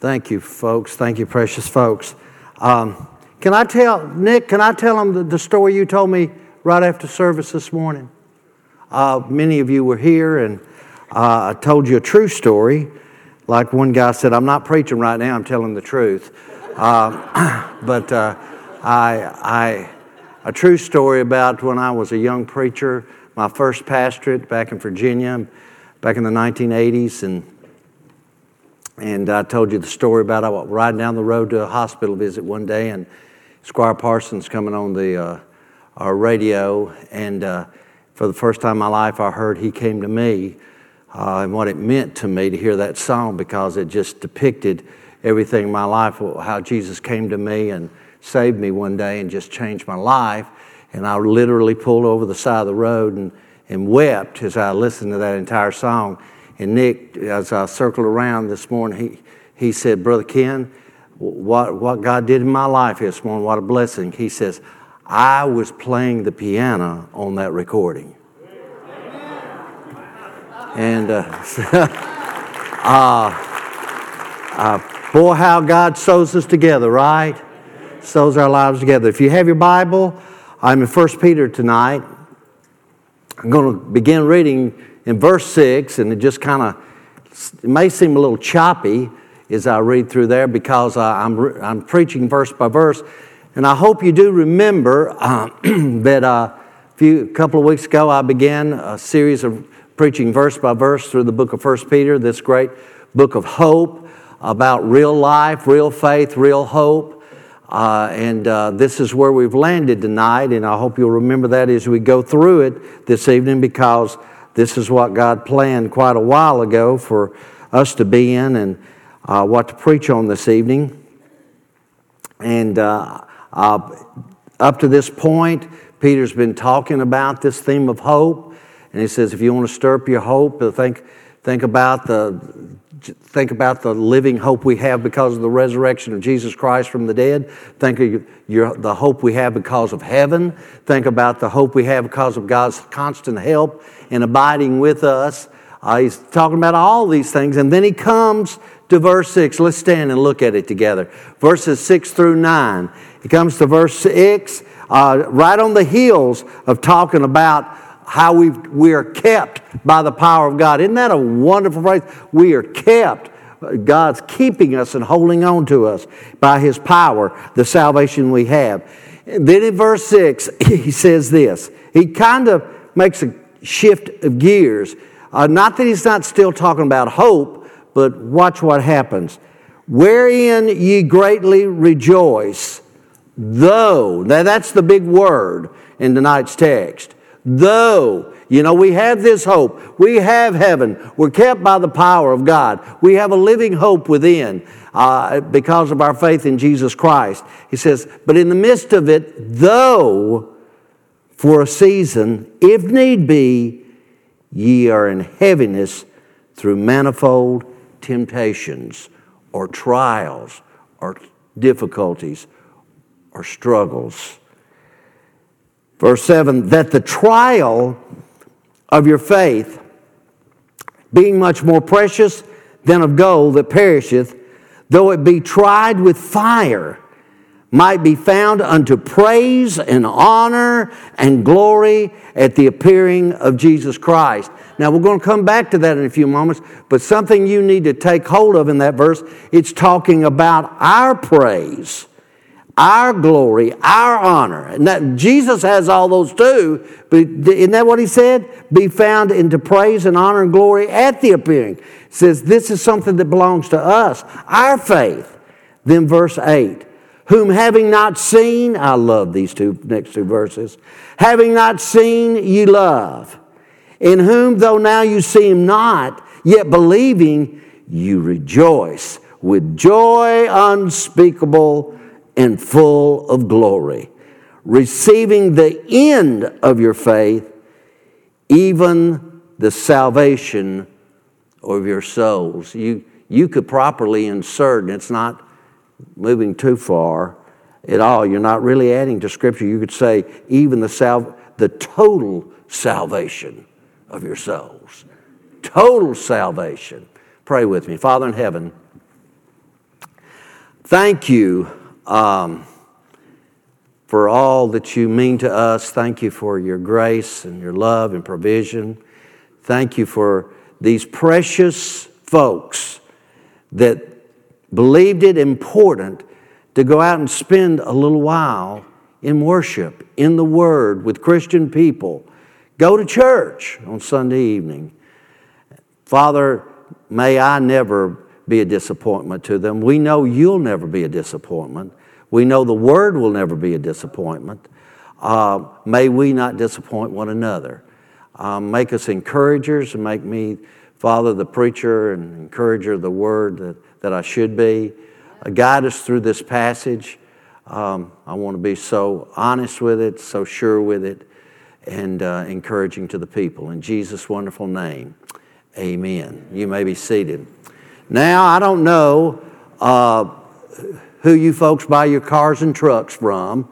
Thank you, folks. Thank you, precious folks. Um, can I tell, Nick, can I tell them the, the, story you told me right after service this morning? Uh, many of you were here, and uh, I told you a true story. Like one guy said, I'm not preaching right now, I'm telling the truth. Uh, but uh, I, I, a true story about when I was a young preacher, my first pastorate back in Virginia, back in the 1980s, and and I told you the story about I was riding down the road to a hospital visit one day, and Squire Parsons coming on the uh, our radio, and uh, for the first time in my life, I heard he came to me, uh, and what it meant to me to hear that song because it just depicted everything in my life, how Jesus came to me and saved me one day and just changed my life. And I literally pulled over the side of the road and, and wept as I listened to that entire song. And Nick, as I circled around this morning, he, he said, Brother Ken, what, what God did in my life this morning, what a blessing. He says, I was playing the piano on that recording. And uh, uh, uh, boy, how God sews us together, right? Sews our lives together. If you have your Bible, I'm in 1 Peter tonight. I'm going to begin reading in verse 6, and it just kind of it may seem a little choppy as I read through there because I'm, I'm preaching verse by verse. And I hope you do remember uh, that uh, a few a couple of weeks ago I began a series of preaching verse by verse through the book of First Peter, this great book of hope about real life, real faith, real hope. Uh, and uh, this is where we've landed tonight, and I hope you'll remember that as we go through it this evening because this is what God planned quite a while ago for us to be in and uh, what to preach on this evening. And uh, uh, up to this point, Peter's been talking about this theme of hope, and he says, if you want to stir up your hope, think, think about the think about the living hope we have because of the resurrection of Jesus Christ from the dead. Think of your, the hope we have because of heaven. Think about the hope we have because of God's constant help and abiding with us. Uh, he's talking about all these things. And then he comes to verse 6. Let's stand and look at it together. Verses 6 through 9. He comes to verse 6, uh, right on the heels of talking about how we we are kept by the power of God. Isn't that a wonderful phrase? We are kept. God's keeping us and holding on to us by His power, the salvation we have. Then in verse 6, he says this. He kind of makes a shift of gears. Uh, not that he's not still talking about hope, but watch what happens. Wherein ye greatly rejoice, though. Now that's the big word in tonight's text. Though, you know, we have this hope. We have heaven. We're kept by the power of God. We have a living hope within uh, because of our faith in Jesus Christ. He says, but in the midst of it, though for a season, if need be, ye are in heaviness through manifold temptations or trials or difficulties or struggles Verse 7 that the trial of your faith, being much more precious than of gold that perisheth, though it be tried with fire, might be found unto praise and honor and glory at the appearing of Jesus Christ. Now, we're going to come back to that in a few moments, but something you need to take hold of in that verse, it's talking about our praise our glory, our honor. And that Jesus has all those too, but isn't that what he said? Be found into praise and honor and glory at the appearing. Says this is something that belongs to us, our faith. Then verse 8. Whom having not seen, I love these two next two verses, having not seen, ye love. In whom, though now you see him not, yet believing, you rejoice with joy unspeakable and full of glory, receiving the end of your faith, even the salvation of your souls. You, you could properly insert, and it's not moving too far at all. You're not really adding to Scripture. You could say, even the, sal- the total salvation of your souls. Total salvation. Pray with me. Father in heaven, thank you um, for all that you mean to us. Thank you for your grace and your love and provision. Thank you for these precious folks that believed it important to go out and spend a little while in worship, in the Word, with Christian people. Go to church on Sunday evening. Father, may I never be a disappointment to them. We know you'll never be a disappointment. We know the Word will never be a disappointment. Uh, may we not disappoint one another. Um, make us encouragers and make me, Father, the preacher and encourager of the Word that, that I should be. Uh, guide us through this passage. Um, I want to be so honest with it, so sure with it, and uh, encouraging to the people. In Jesus' wonderful name, amen. You may be seated. Now, I don't know uh, who you folks buy your cars and trucks from.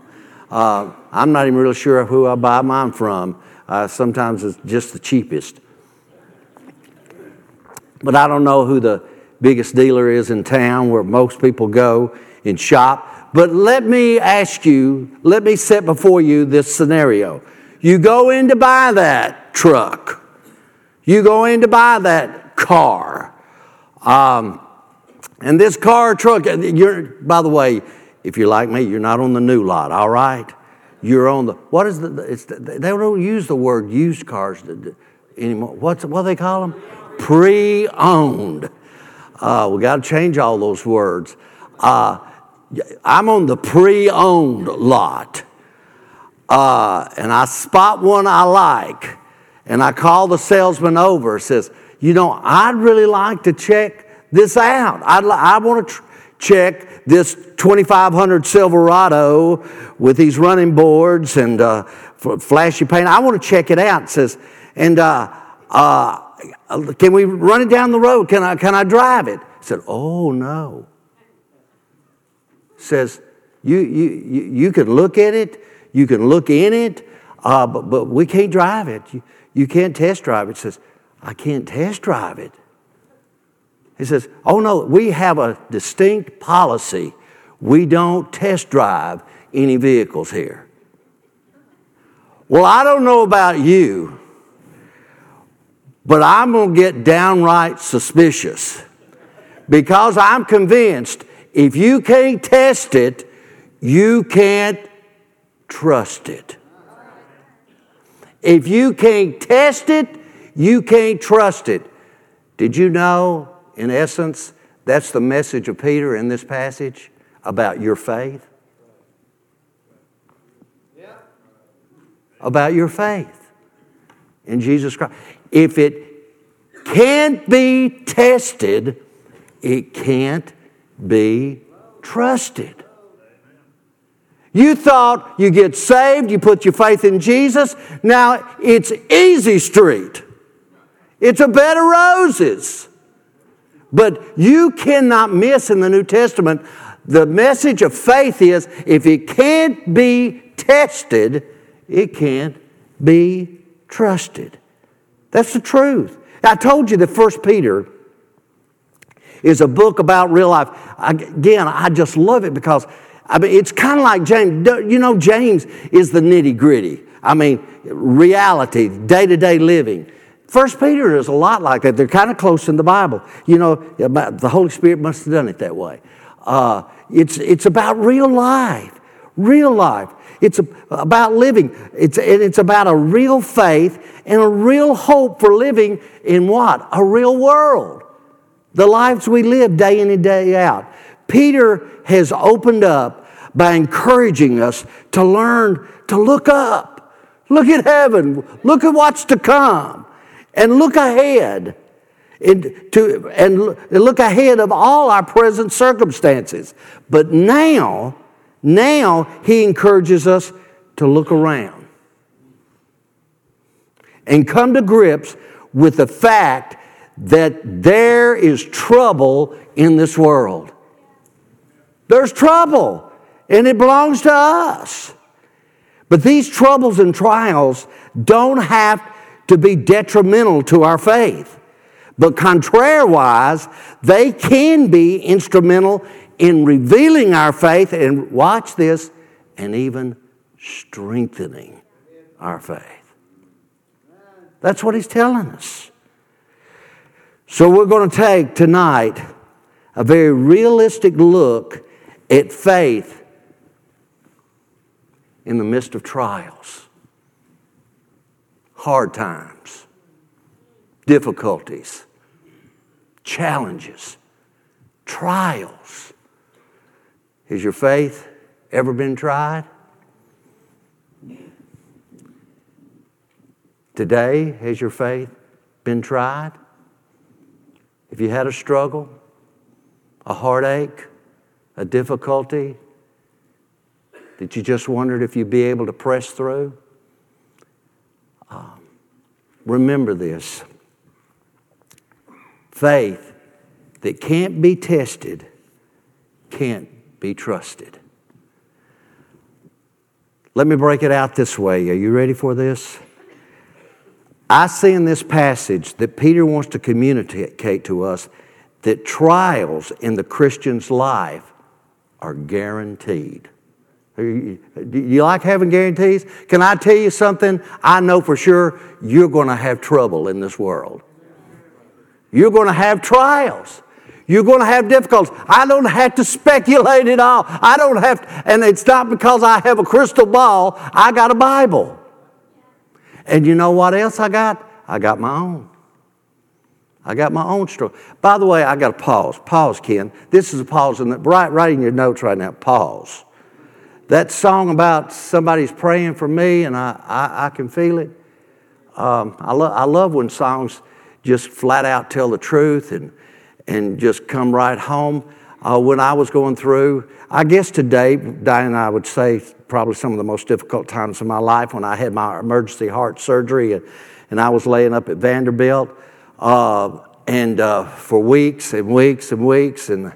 Uh, I'm not even really sure who I buy mine from. Uh, sometimes it's just the cheapest. But I don't know who the biggest dealer is in town where most people go and shop. But let me ask you, let me set before you this scenario. You go in to buy that truck, you go in to buy that car. Um, and this car truck, you're, by the way, if you're like me, you're not on the new lot, all right? You're on the, what is the, the they don't use the word used cars anymore. What's, what do they call them? Pre owned. Uh, we got to change all those words. Uh, I'm on the pre owned lot. Uh, and I spot one I like, and I call the salesman over. Says, you know, I'd really like to check this out. I'd, I want to tr- check this 2500 Silverado with these running boards and uh, flashy paint. I want to check it out. It says, and uh, uh, can we run it down the road? Can I, can I drive it? I said, oh no. Says, you, you, you, can look at it, you can look in it, uh, but, but we can't drive it. You, you can't test drive it. Says, I can't test drive it. He says, Oh no, we have a distinct policy. We don't test drive any vehicles here. Well, I don't know about you, but I'm going to get downright suspicious because I'm convinced if you can't test it, you can't trust it. If you can't test it, you can't trust it. Did you know, in essence, that's the message of Peter in this passage about your faith? About your faith in Jesus Christ. If it can't be tested, it can't be trusted. You thought you get saved, you put your faith in Jesus. Now it's easy street. It's a bed of roses. But you cannot miss in the New Testament the message of faith is if it can't be tested, it can't be trusted. That's the truth. I told you that First Peter is a book about real life. Again, I just love it because I mean it's kind of like James. You know, James is the nitty gritty. I mean, reality, day to day living. First Peter is a lot like that. They're kind of close in the Bible. You know, the Holy Spirit must have done it that way. Uh, it's, it's about real life, real life. It's about living. It's, it's about a real faith and a real hope for living in what? A real world. The lives we live day in and day out. Peter has opened up by encouraging us to learn to look up. Look at heaven. Look at what's to come and look ahead and, and look ahead of all our present circumstances. But now, now he encourages us to look around and come to grips with the fact that there is trouble in this world. There's trouble, and it belongs to us. But these troubles and trials don't have to be detrimental to our faith. But contrariwise, they can be instrumental in revealing our faith and watch this, and even strengthening our faith. That's what he's telling us. So we're going to take tonight a very realistic look at faith in the midst of trials, hard times, difficulties, challenges, trials. Has your faith ever been tried? Today, has your faith been tried? If you had a struggle, a heartache, a difficulty that you just wondered if you'd be able to press through, remember this faith that can't be tested can't be trusted. Let me break it out this way. Are you ready for this? I see in this passage that Peter wants to communicate to us that trials in the Christian's life are guaranteed. Do you like having guarantees? Can I tell you something? I know for sure you're going to have trouble in this world. You're going to have trials. You're going to have difficulties. I don't have to speculate at all. I don't have to, and it's not because I have a crystal ball. I got a Bible. And you know what else I got? I got my own. I got my own story. By the way, I got to pause. Pause, Ken. This is a pause, and right, right in your notes right now. Pause. That song about somebody's praying for me, and I, I, I can feel it. Um, I, lo- I love when songs just flat out tell the truth and, and just come right home. Uh, when I was going through, I guess today, Diane, and I would say probably some of the most difficult times of my life when I had my emergency heart surgery and, and I was laying up at Vanderbilt uh, and uh, for weeks and weeks and weeks and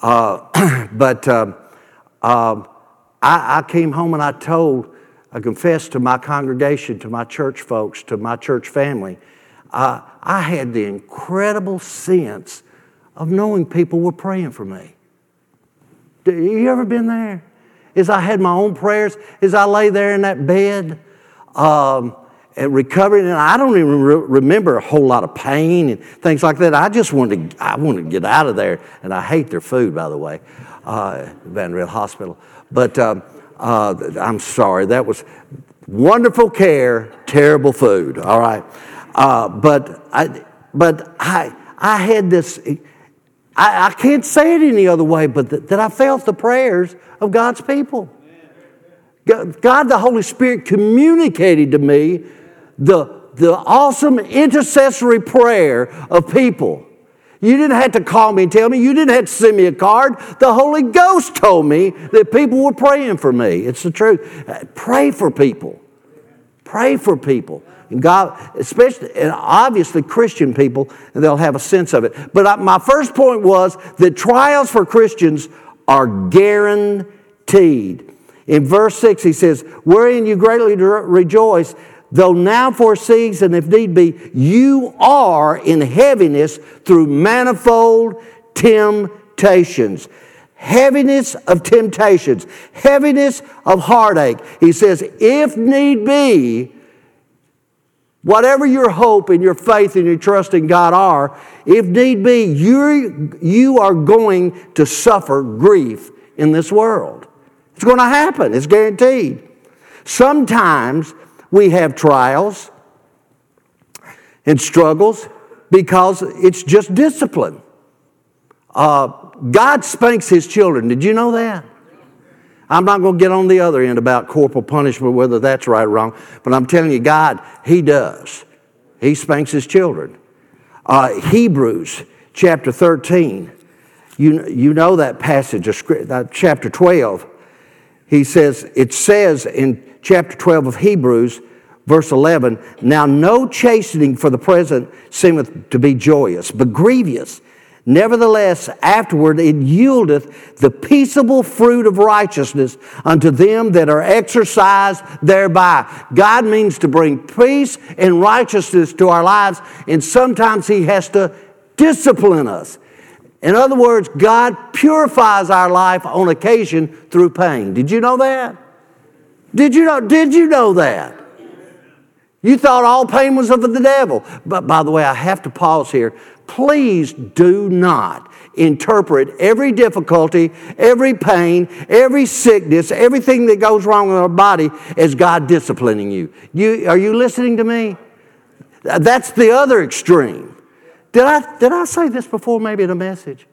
uh, but um, um, I, I, came home and I told I confessed to my congregation to my church folks to my church family uh, I had the incredible sense of knowing people were praying for me. You ever been there? as I had my own prayers, as I lay there in that bed, um, and recovering, and I don't even re- remember a whole lot of pain and things like that. I just wanted to, I wanted to get out of there, and I hate their food, by the way, uh, Vanderbilt Hospital. But um, uh, I'm sorry, that was wonderful care, terrible food. All right, uh, but I, but I, I had this. I, I can't say it any other way, but that, that I felt the prayers of God's people. God, the Holy Spirit, communicated to me the, the awesome intercessory prayer of people. You didn't have to call me and tell me. You didn't have to send me a card. The Holy Ghost told me that people were praying for me. It's the truth. Uh, pray for people. Pray for people. And God, especially, and obviously Christian people, and they'll have a sense of it. But I, my first point was that trials for Christians are guaranteed. In verse 6, he says, Wherein you greatly rejoice, though now for a season, if need be, you are in heaviness through manifold temptations. Heaviness of temptations, heaviness of heartache. He says, if need be, Whatever your hope and your faith and your trust in God are, if need be, you're, you are going to suffer grief in this world. It's going to happen, it's guaranteed. Sometimes we have trials and struggles because it's just discipline. Uh, God spanks his children. Did you know that? I'm not going to get on the other end about corporal punishment, whether that's right or wrong, but I'm telling you, God, He does. He spanks His children. Uh, Hebrews chapter 13, you, you know that passage, of scripture, chapter 12. He says, it says in chapter 12 of Hebrews, verse 11, Now no chastening for the present seemeth to be joyous, but grievous Nevertheless, afterward it yieldeth the peaceable fruit of righteousness unto them that are exercised thereby. God means to bring peace and righteousness to our lives, and sometimes He has to discipline us. In other words, God purifies our life on occasion through pain. Did you know that? Did you know, did you know that? You thought all pain was of the devil. But by the way, I have to pause here please do not interpret every difficulty, every pain, every sickness, everything that goes wrong in our body as God disciplining you. you are you listening to me? That's the other extreme. Did I, did I say this before, maybe in a message?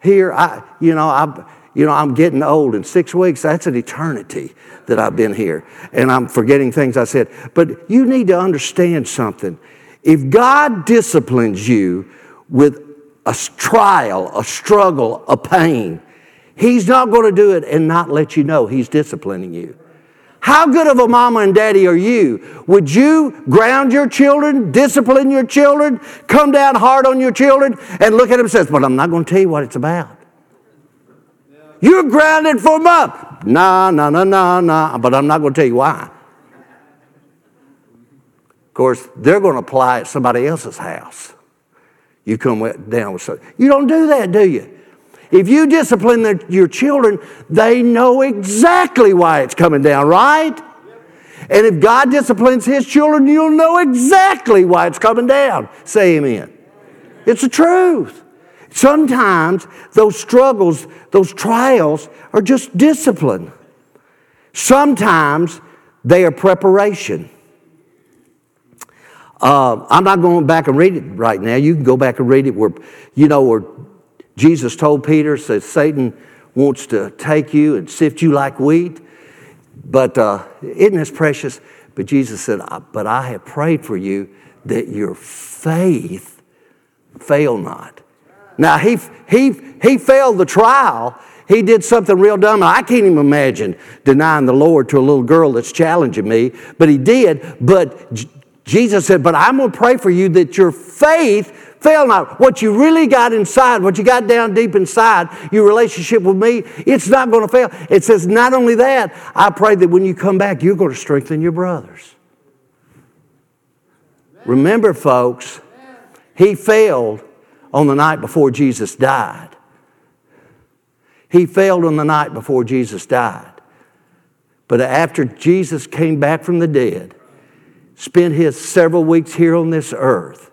Here, I, you know, I, you know, I'm getting old. In six weeks, that's an eternity that I've been here. And I'm forgetting things I said. But you need to understand something. If God disciplines you with a trial, a struggle, a pain, He's not going to do it and not let you know He's disciplining you. How good of a mama and daddy are you? Would you ground your children, discipline your children, come down hard on your children, and look at them and say, But I'm not going to tell you what it's about. You're grounded for up. Nah, nah, nah, nah, nah. But I'm not going to tell you why. Of course, they're going to apply at somebody else's house you come down with something. You don't do that, do you? If you discipline the, your children, they know exactly why it's coming down, right? And if God disciplines His children, you'll know exactly why it's coming down. Say amen. It's the truth. Sometimes those struggles, those trials are just discipline. Sometimes they are preparation. Uh, I'm not going back and read it right now. You can go back and read it where, you know, where Jesus told Peter, says Satan wants to take you and sift you like wheat. But uh, isn't this precious? But Jesus said, But I have prayed for you that your faith fail not. Now, he, he, he failed the trial. He did something real dumb. I can't even imagine denying the Lord to a little girl that's challenging me, but he did. But Jesus said, But I'm going to pray for you that your faith fail not. What you really got inside, what you got down deep inside, your relationship with me, it's not going to fail. It says, Not only that, I pray that when you come back, you're going to strengthen your brothers. Remember, folks, he failed on the night before Jesus died. He failed on the night before Jesus died. But after Jesus came back from the dead, spent his several weeks here on this earth,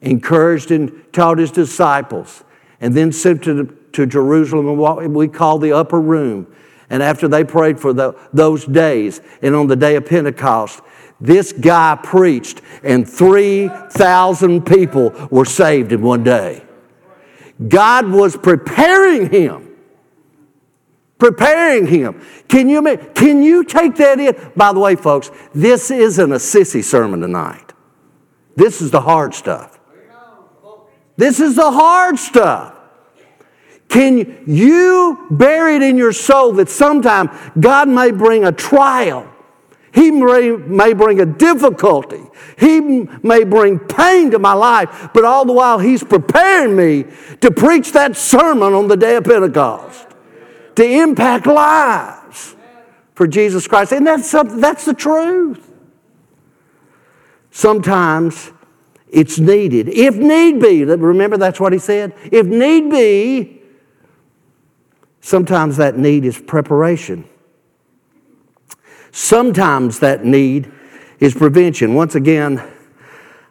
encouraged and taught his disciples, and then sent to, to Jerusalem in what we call the upper room. And after they prayed for the, those days, and on the day of Pentecost, this guy preached, and 3,000 people were saved in one day. God was preparing him preparing him. Can you, can you take that in? By the way, folks, this isn't a sissy sermon tonight. This is the hard stuff. This is the hard stuff. Can you bury it in your soul that sometime God may bring a trial? He may, bring a difficulty. He may bring pain to my life, but all the while He's preparing me to preach that sermon on the day of Pentecost to impact lives for Jesus Christ. And that's, that's the truth. Sometimes it's needed. If need be, remember that's what he said? If need be, sometimes that need is preparation. Sometimes that need is prevention. Once again,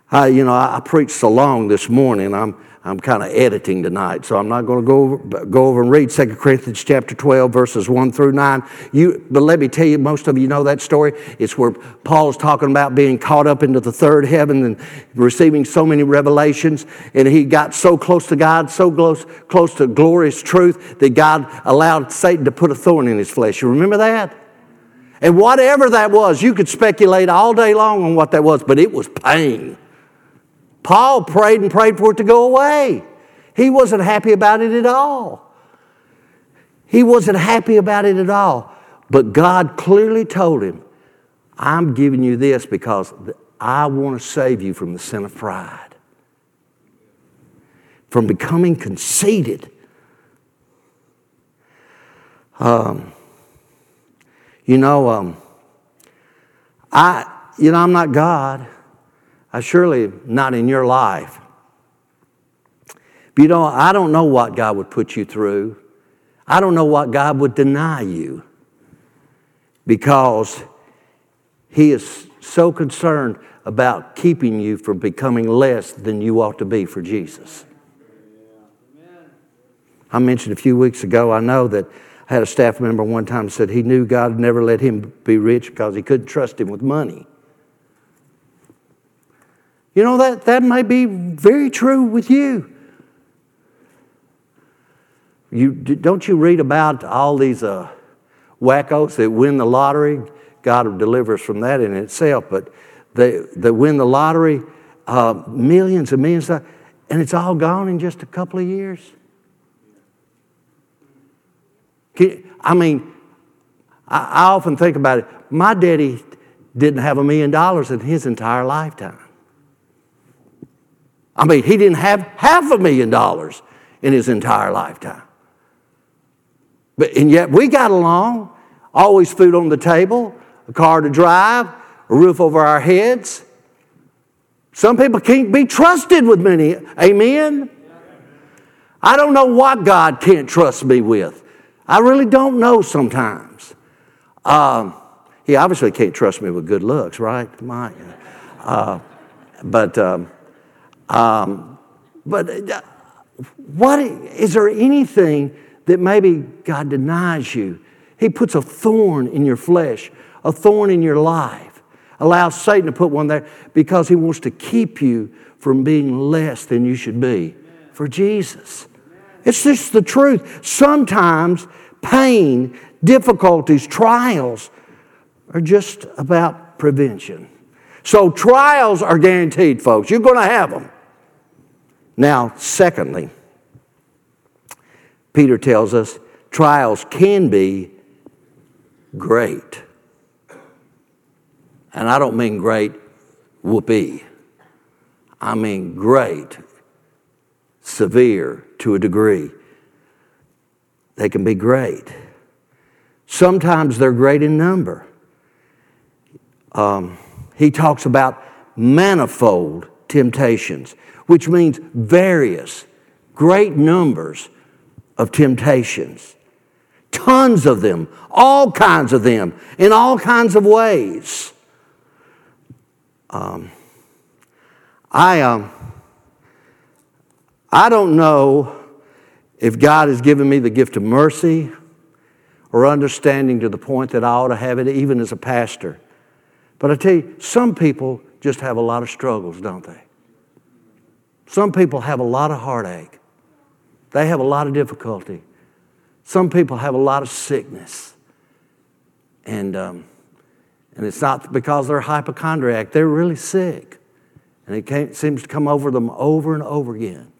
I, you know, I, I preached so long this morning. I'm, I'm kind of editing tonight, so I'm not going to go over, go over and read 2 Corinthians chapter 12, verses 1 through 9. You, but let me tell you, most of you know that story. It's where Paul's talking about being caught up into the third heaven and receiving so many revelations. And he got so close to God, so close, close to glorious truth, that God allowed Satan to put a thorn in his flesh. You remember that? And whatever that was, you could speculate all day long on what that was, but it was pain. Paul prayed and prayed for it to go away. He wasn't happy about it at all. He wasn't happy about it at all. But God clearly told him, I'm giving you this because I want to save you from the sin of pride. from becoming conceited. Um, you know, um, I, you know, I'm not God. I surely not in your life. But you know, I don't know what God would put you through. I don't know what God would deny you because He is so concerned about keeping you from becoming less than you ought to be for Jesus. I mentioned a few weeks ago, I know that I had a staff member one time said he knew God never let him be rich because he couldn't trust him with money. You know, that, that may be very true with you. you don't you read about all these uh, wackos that win the lottery? God will deliver us from that in itself, but they, they win the lottery, uh, millions and millions, of, and it's all gone in just a couple of years. I mean, I often think about it. My daddy didn't have a million dollars in his entire lifetime. I mean, he didn't have half a million dollars in his entire lifetime. But, and yet we got along, always food on the table, a car to drive, a roof over our heads. Some people can't be trusted with money. Amen? I don't know what God can't trust me with. I really don't know sometimes. Um, he obviously can't trust me with good looks, right, Mike? Uh, but um, um, but uh, what is there anything that maybe God denies you? He puts a thorn in your flesh, a thorn in your life. Allows Satan to put one there because he wants to keep you from being less than you should be for Jesus. It's just the truth. Sometimes pain, difficulties, trials are just about prevention. So trials are guaranteed, folks. You're going to have them. Now, secondly, Peter tells us trials can be great. And I don't mean great whoopee. I mean great, severe to a degree. They can be great. Sometimes they're great in number. Um, he talks about manifold temptations, which means various, great numbers of temptations. Tons of them, all kinds of them, in all kinds of ways. Um, I, um, I don't know if God has given me the gift of mercy or understanding to the point that I ought to have it even as a pastor. But I tell you, some people just have a lot of struggles, don't they? Some people have a lot of heartache. They have a lot of difficulty. Some people have a lot of sickness. And, um, and it's not because they're hypochondriac, they're really sick. And it seems to come over them over and over again.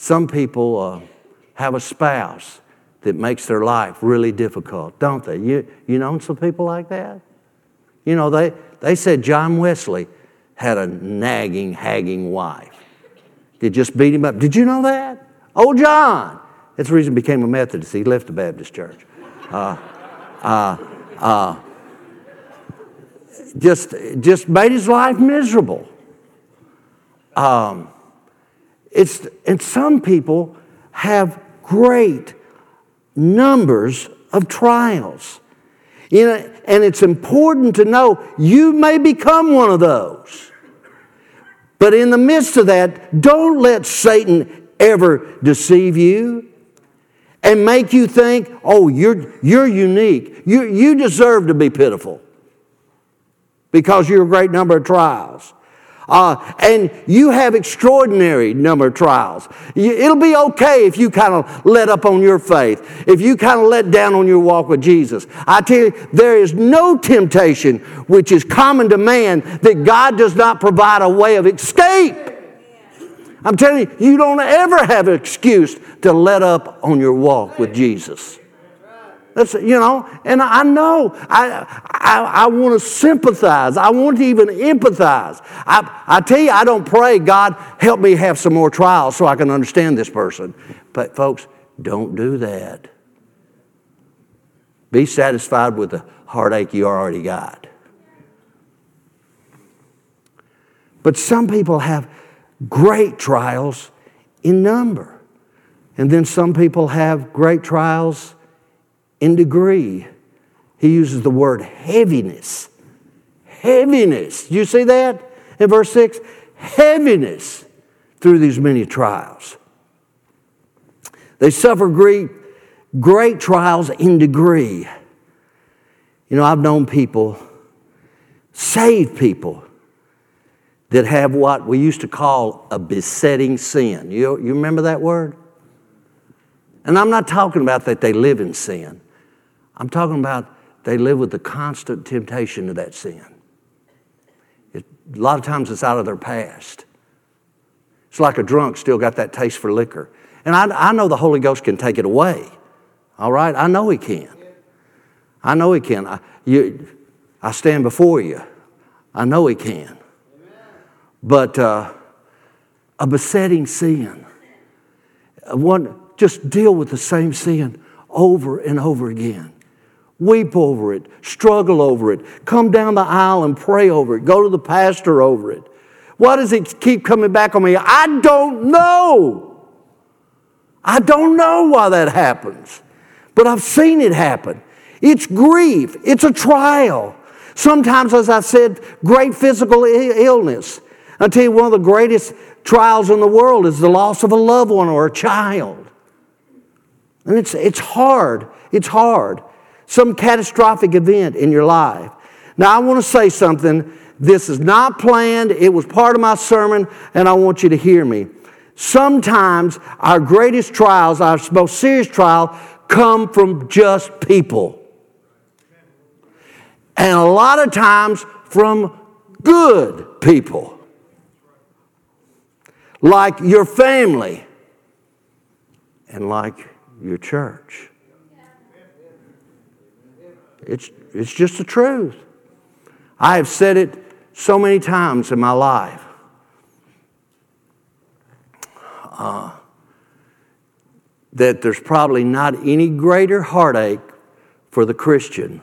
Some people uh, have a spouse that makes their life really difficult, don't they? You, you know some people like that? You know, they, they said John Wesley had a nagging, hagging wife. They just beat him up. Did you know that? Oh, John. That's the reason he became a Methodist. He left the Baptist church. Uh, uh, uh, just, just made his life miserable. Um, it's, and some people have great numbers of trials. You know, and it's important to know you may become one of those. But in the midst of that, don't let Satan ever deceive you and make you think, oh, you're, you're unique. You, you deserve to be pitiful because you're a great number of trials. Uh, and you have extraordinary number of trials. It'll be okay if you kind of let up on your faith, if you kind of let down on your walk with Jesus. I tell you, there is no temptation which is common to man that God does not provide a way of escape. I'm telling you, you don't ever have an excuse to let up on your walk with Jesus. You know, and I know I, I, I want to sympathize. I want to even empathize. I, I tell you, I don't pray, God, help me have some more trials so I can understand this person. But, folks, don't do that. Be satisfied with the heartache you already got. But some people have great trials in number. And then some people have great trials in degree. He uses the word heaviness. Heaviness. You see that in verse 6? Heaviness through these many trials. They suffer great, great trials in degree. You know, I've known people, saved people, that have what we used to call a besetting sin. You, you remember that word? And I'm not talking about that they live in sin. I'm talking about they live with the constant temptation of that sin. It, a lot of times it's out of their past. It's like a drunk still got that taste for liquor. And I, I know the Holy Ghost can take it away. All right? I know He can. I know He can. I, you, I stand before you. I know He can. But uh, a besetting sin. One, just deal with the same sin over and over again. Weep over it, struggle over it, come down the aisle and pray over it, go to the pastor over it. Why does it keep coming back on me? I don't know. I don't know why that happens, but I've seen it happen. It's grief, it's a trial. Sometimes, as I said, great physical illness. I tell you, one of the greatest trials in the world is the loss of a loved one or a child. And it's, it's hard. It's hard some catastrophic event in your life. Now, I want to say something. This is not planned, it was part of my sermon, and I want you to hear me. Sometimes our greatest trials, our most serious trial, come from just people. And a lot of times from good people, like your family and like your church. It's, it's just the truth. I have said it so many times in my life. Uh, that there's probably not any greater heartache for the Christian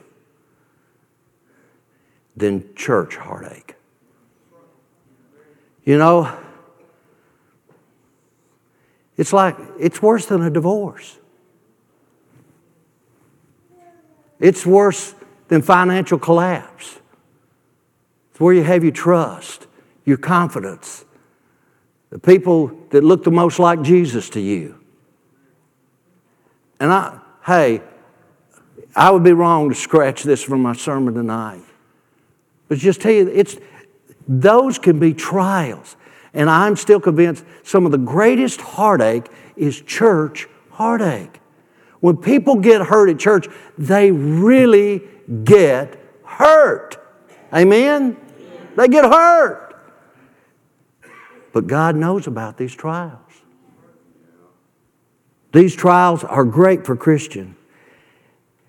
than church heartache. You know, it's like, it's worse than a divorce. It's worse than financial collapse. It's where you have your trust, your confidence, the people that look the most like Jesus to you. And I, hey, I would be wrong to scratch this from my sermon tonight. But just tell you, it's those can be trials. And I'm still convinced some of the greatest heartache is church heartache. When people get hurt at church, they really get hurt. Amen? They get hurt. But God knows about these trials. These trials are great for Christian.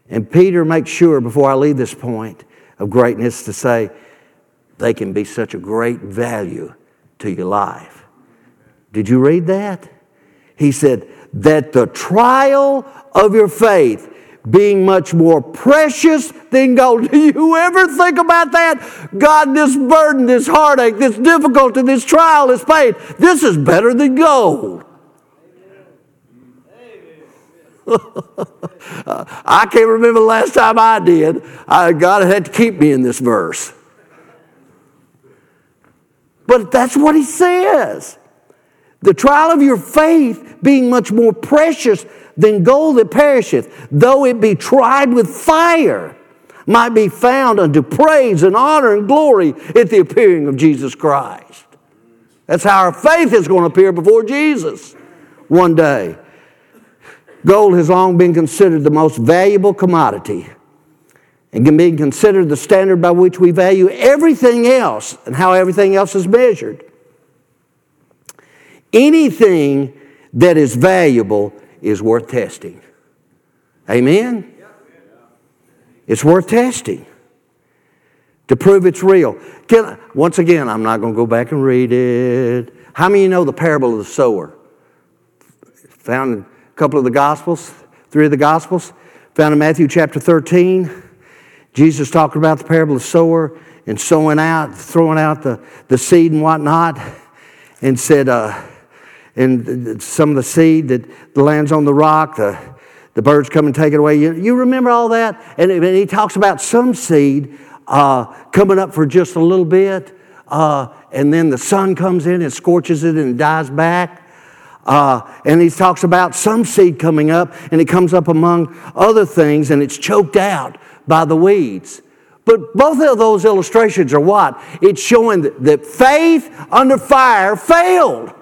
And Peter makes sure, before I leave this point of greatness, to say they can be such a great value to your life. Did you read that? He said, that the trial of your faith being much more precious than gold. Do you ever think about that? God, this burden, this heartache, this difficulty, this trial, this pain, this is better than gold. I can't remember the last time I did. I, God had to keep me in this verse. But that's what he says. The trial of your faith being much more precious than gold that perisheth, though it be tried with fire, might be found unto praise and honor and glory at the appearing of Jesus Christ. That's how our faith is going to appear before Jesus one day. Gold has long been considered the most valuable commodity and can be considered the standard by which we value everything else and how everything else is measured. Anything that is valuable is worth testing. Amen? It's worth testing to prove it's real. Can, once again, I'm not going to go back and read it. How many you know the parable of the sower? Found in a couple of the Gospels, three of the Gospels. Found in Matthew chapter 13. Jesus talking about the parable of the sower and sowing out, throwing out the, the seed and whatnot, and said, uh, and some of the seed that lands on the rock, the, the birds come and take it away. You, you remember all that? And, and he talks about some seed uh, coming up for just a little bit, uh, and then the sun comes in and scorches it and dies back. Uh, and he talks about some seed coming up, and it comes up among other things, and it's choked out by the weeds. But both of those illustrations are what? It's showing that faith under fire failed.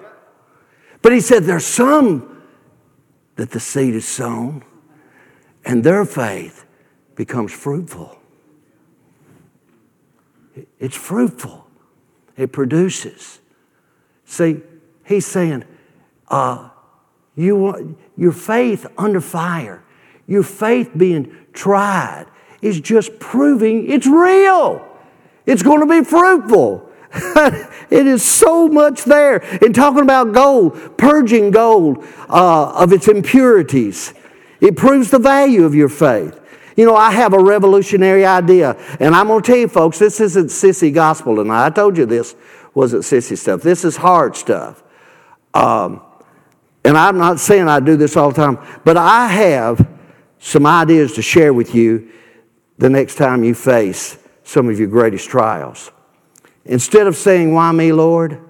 But he said there's some that the seed is sown, and their faith becomes fruitful. It's fruitful, it produces. See, he's saying, uh, you want, your faith under fire, your faith being tried, is just proving it's real. It's going to be fruitful. it is so much there. In talking about gold, purging gold uh, of its impurities, it proves the value of your faith. You know, I have a revolutionary idea, and I'm going to tell you, folks, this isn't sissy gospel tonight. I told you this wasn't sissy stuff. This is hard stuff. Um, and I'm not saying I do this all the time, but I have some ideas to share with you the next time you face some of your greatest trials. Instead of saying, Why me, Lord?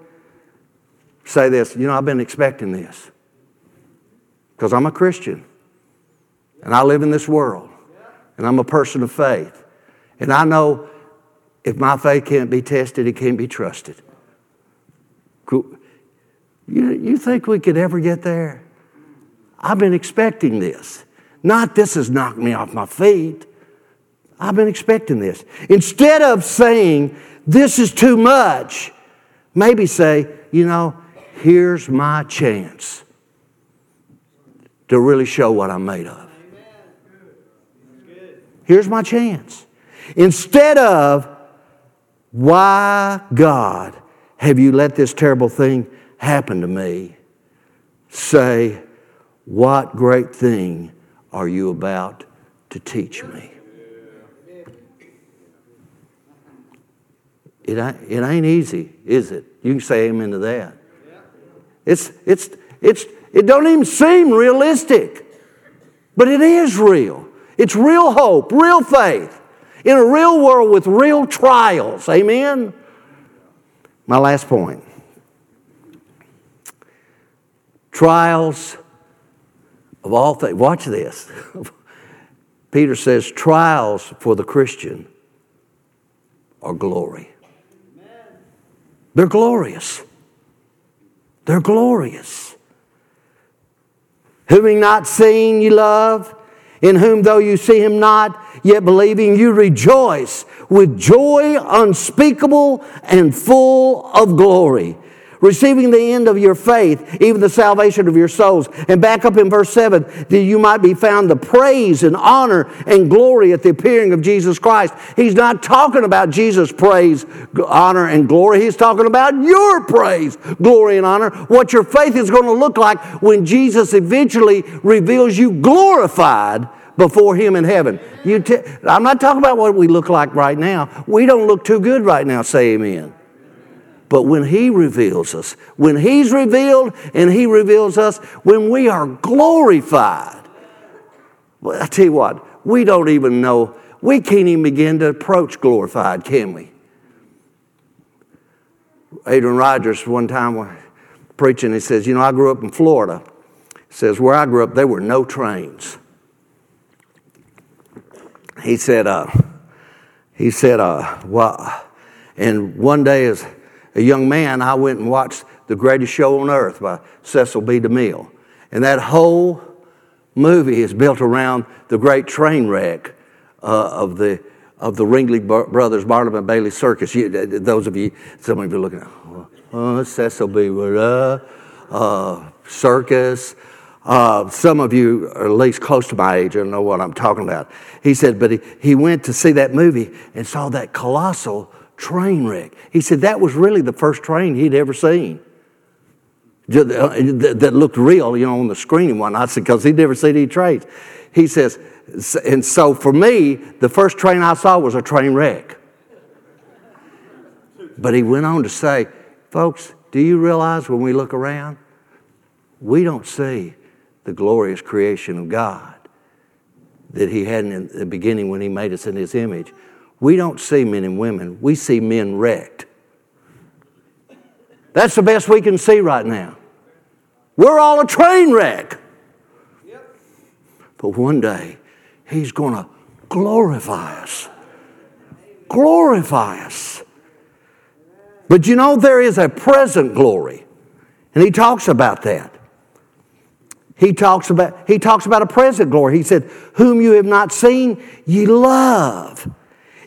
say this, You know, I've been expecting this because I'm a Christian and I live in this world and I'm a person of faith. And I know if my faith can't be tested, it can't be trusted. You, you think we could ever get there? I've been expecting this. Not this has knocked me off my feet. I've been expecting this. Instead of saying, this is too much, maybe say, you know, here's my chance to really show what I'm made of. Here's my chance. Instead of, why, God, have you let this terrible thing happen to me? Say, what great thing are you about to teach me? It ain't, it ain't easy, is it? You can say amen to that. It's, it's, it's, it don't even seem realistic, but it is real. It's real hope, real faith in a real world with real trials. Amen? My last point trials of all things. Watch this. Peter says, trials for the Christian are glory. They're glorious. They're glorious. Whom not seen you love, in whom though you see him not, yet believing you rejoice with joy unspeakable and full of glory receiving the end of your faith, even the salvation of your souls. And back up in verse 7, that you might be found the praise and honor and glory at the appearing of Jesus Christ. He's not talking about Jesus' praise, honor, and glory. He's talking about your praise, glory, and honor. What your faith is going to look like when Jesus eventually reveals you glorified before Him in heaven. You t- I'm not talking about what we look like right now. We don't look too good right now, say amen. But when He reveals us, when He's revealed and He reveals us, when we are glorified, well, I tell you what, we don't even know, we can't even begin to approach glorified, can we? Adrian Rogers, one time preaching, he says, You know, I grew up in Florida. He says, Where I grew up, there were no trains. He said, uh, he said, uh, well, and one day as a young man, I went and watched The Greatest Show on Earth by Cecil B. DeMille. And that whole movie is built around the great train wreck uh, of the of the Ringling Brothers Barnum and Bailey Circus. You, those of you, some of you are looking at, oh, Cecil B. Uh, uh, circus. Uh, some of you are at least close to my age and know what I'm talking about. He said, but he, he went to see that movie and saw that colossal train wreck. He said that was really the first train he'd ever seen uh, that looked real, you know, on the screen and whatnot, because he'd never seen any trains. He says, and so for me, the first train I saw was a train wreck. But he went on to say, folks, do you realize when we look around, we don't see the glorious creation of God that He had in the beginning when He made us in His image. We don't see men and women, we see men wrecked. That's the best we can see right now. We're all a train wreck. But one day, He's going to glorify us. Glorify us. But you know, there is a present glory. And He talks about that. He talks about, he talks about a present glory. He said, Whom you have not seen, ye love.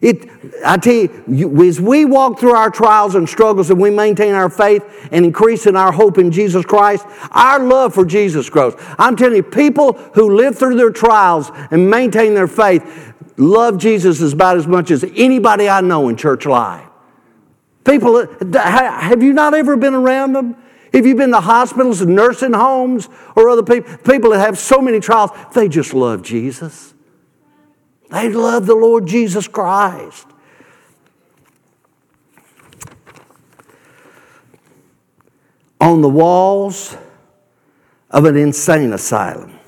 It, I tell you, you, as we walk through our trials and struggles and we maintain our faith and increase in our hope in Jesus Christ, our love for Jesus grows. I'm telling you, people who live through their trials and maintain their faith love Jesus about as much as anybody I know in church life. People, uh, have you not ever been around them? Have you've been to hospitals and nursing homes or other people, people that have so many trials, they just love Jesus. They love the Lord Jesus Christ. On the walls of an insane asylum,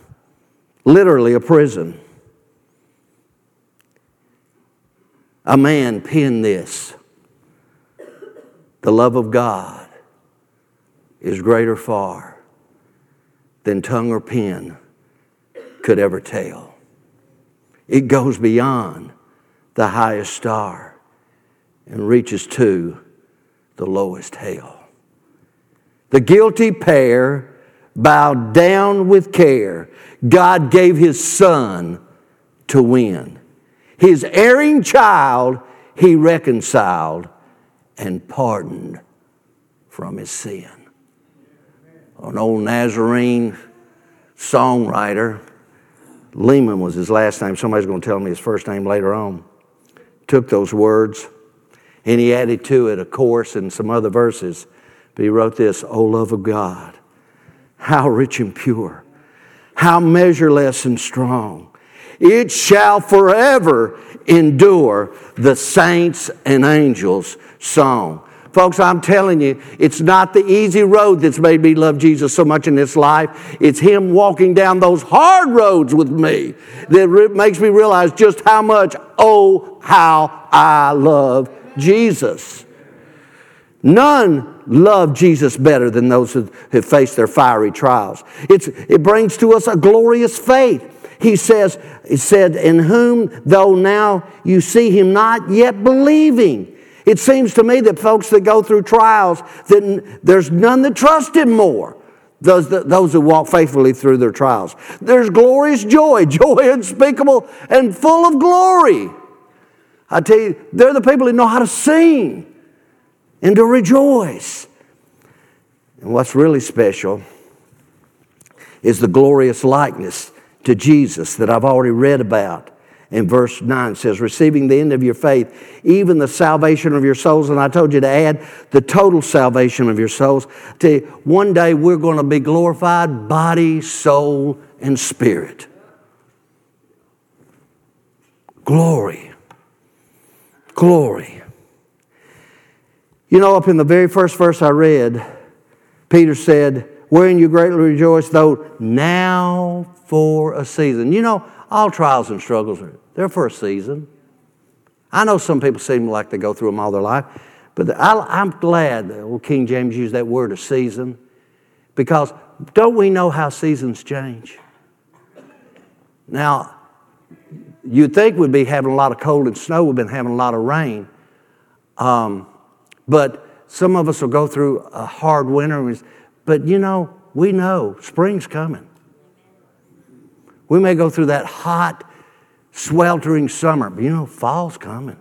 literally a prison, a man penned this The love of God is greater far than tongue or pen could ever tell. It goes beyond the highest star and reaches to the lowest hell. The guilty pair bowed down with care. God gave his son to win. His erring child he reconciled and pardoned from his sin an old Nazarene songwriter. Lehman was his last name. Somebody's going to tell me his first name later on. Took those words and he added to it a chorus and some other verses. But he wrote this O love of God, how rich and pure, how measureless and strong. It shall forever endure the saints and angels' song. Folks, I'm telling you, it's not the easy road that's made me love Jesus so much in this life. It's Him walking down those hard roads with me that re- makes me realize just how much, oh, how I love Jesus. None love Jesus better than those who have faced their fiery trials. It's, it brings to us a glorious faith. He says, He said, In whom, though now you see him not, yet believing it seems to me that folks that go through trials, that there's none that trust Him more. Those, those who walk faithfully through their trials. There's glorious joy, joy unspeakable and full of glory. I tell you, they're the people who know how to sing and to rejoice. And what's really special is the glorious likeness to Jesus that I've already read about in verse 9 says, receiving the end of your faith, even the salvation of your souls. And I told you to add the total salvation of your souls. To one day we're going to be glorified body, soul, and spirit. Glory. Glory. You know, up in the very first verse I read, Peter said, Wherein you greatly rejoice, though now for a season. You know, all trials and struggles are they're for a season. I know some people seem like they go through them all their life, but I, am glad that old King James used that word, a season, because don't we know how seasons change? Now, you'd think we'd be having a lot of cold and snow, we've been having a lot of rain, um, but some of us will go through a hard winter, but you know, we know spring's coming. We may go through that hot, sweltering summer. But you know, fall's coming.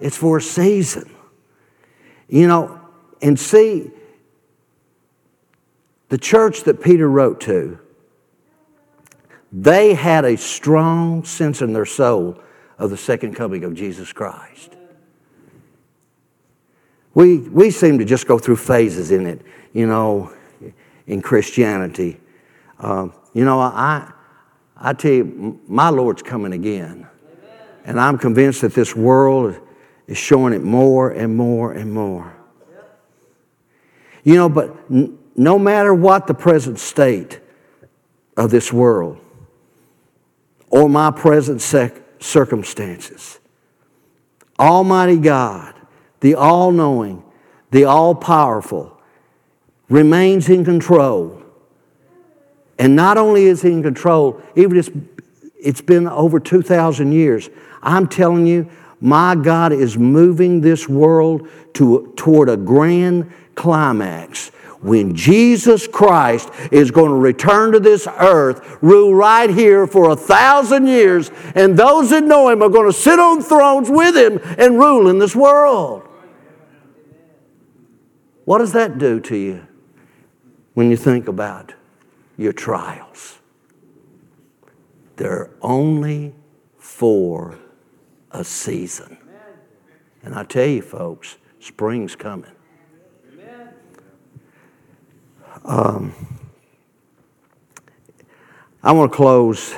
It's for a season. You know, and see, the church that Peter wrote to, they had a strong sense in their soul of the second coming of Jesus Christ. We, we seem to just go through phases in it, you know, in Christianity. Uh, you know, I, I tell you, my Lord's coming again. And I'm convinced that this world is showing it more and more and more. You know, but n- no matter what the present state of this world or my present sec- circumstances, Almighty God, the all knowing, the all powerful, remains in control. And not only is he in control, even it's, it's been over 2,000 years. I'm telling you, my God is moving this world to, toward a grand climax when Jesus Christ is going to return to this earth, rule right here for a thousand years, and those that know Him are going to sit on thrones with Him and rule in this world. What does that do to you when you think about your trials? They're only for a season. And I tell you, folks, spring's coming. Um, I want to close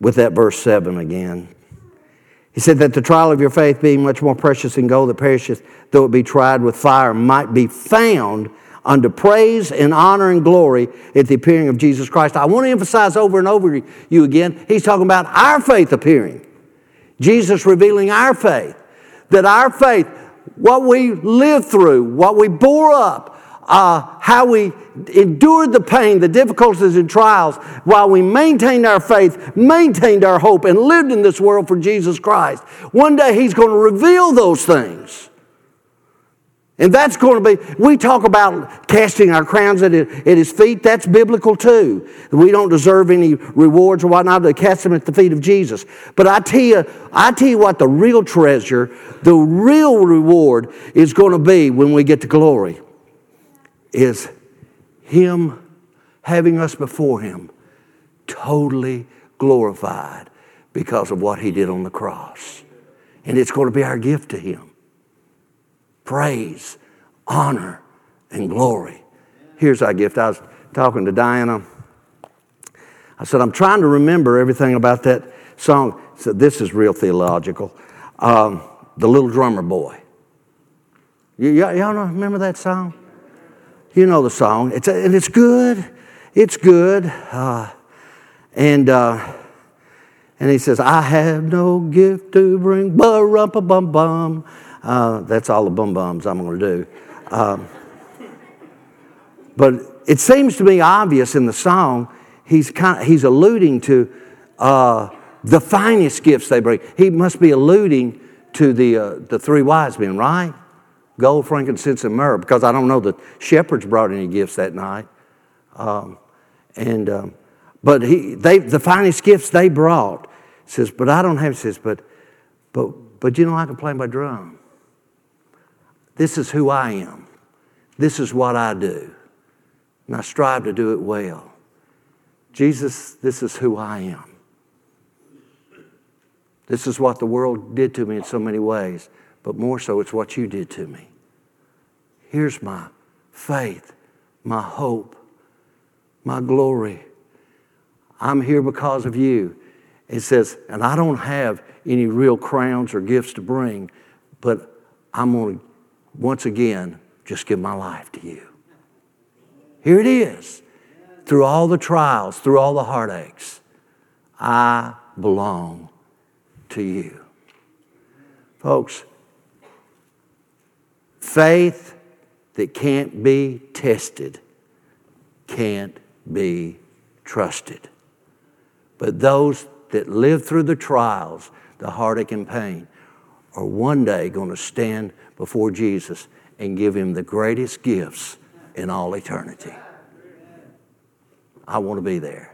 with that verse 7 again. He said that the trial of your faith, being much more precious than gold that perisheth, though it be tried with fire, might be found unto praise and honor and glory at the appearing of Jesus Christ. I want to emphasize over and over you again, he's talking about our faith appearing. Jesus revealing our faith. That our faith, what we lived through, what we bore up, uh, how we endured the pain, the difficulties, and trials while we maintained our faith, maintained our hope, and lived in this world for Jesus Christ. One day He's going to reveal those things. And that's going to be, we talk about casting our crowns at, his feet. That's biblical too. We don't deserve any rewards or whatnot, to cast them at the feet of Jesus. But I tell you, I tell you what the real treasure, the real reward is going to be when we get to glory is him having us before him totally glorified because of what he did on the cross. And it's going to be our gift to him praise, honor, and glory. Here's our gift. I was talking to Diana. I said, I'm trying to remember everything about that song. Said, This is real theological. Um, the Little Drummer Boy. Y- y- y'all know, remember that song? You know the song. It's, and it's good. It's good. Uh, and, uh, and he says, I have no gift to bring, ba bum bum. Uh, that's all the bum bums I'm going to do. Um, but it seems to me obvious in the song, he's, kind of, he's alluding to uh, the finest gifts they bring. He must be alluding to the, uh, the three wise men, right? Gold, frankincense, and myrrh, because I don't know that shepherds brought any gifts that night. Um, and, um, but he, they, the finest gifts they brought, says, but I don't have, says, but, but, but you know, I can play my drum. This is who I am. This is what I do. And I strive to do it well. Jesus, this is who I am. This is what the world did to me in so many ways, but more so, it's what you did to me. Here's my faith, my hope, my glory. I'm here because of you. It says, and I don't have any real crowns or gifts to bring, but I'm going to once again just give my life to you. Here it is. Through all the trials, through all the heartaches, I belong to you. Folks, faith that can't be tested can't be trusted. But those that live through the trials, the heartache and pain, are one day going to stand before Jesus and give him the greatest gifts in all eternity. I want to be there.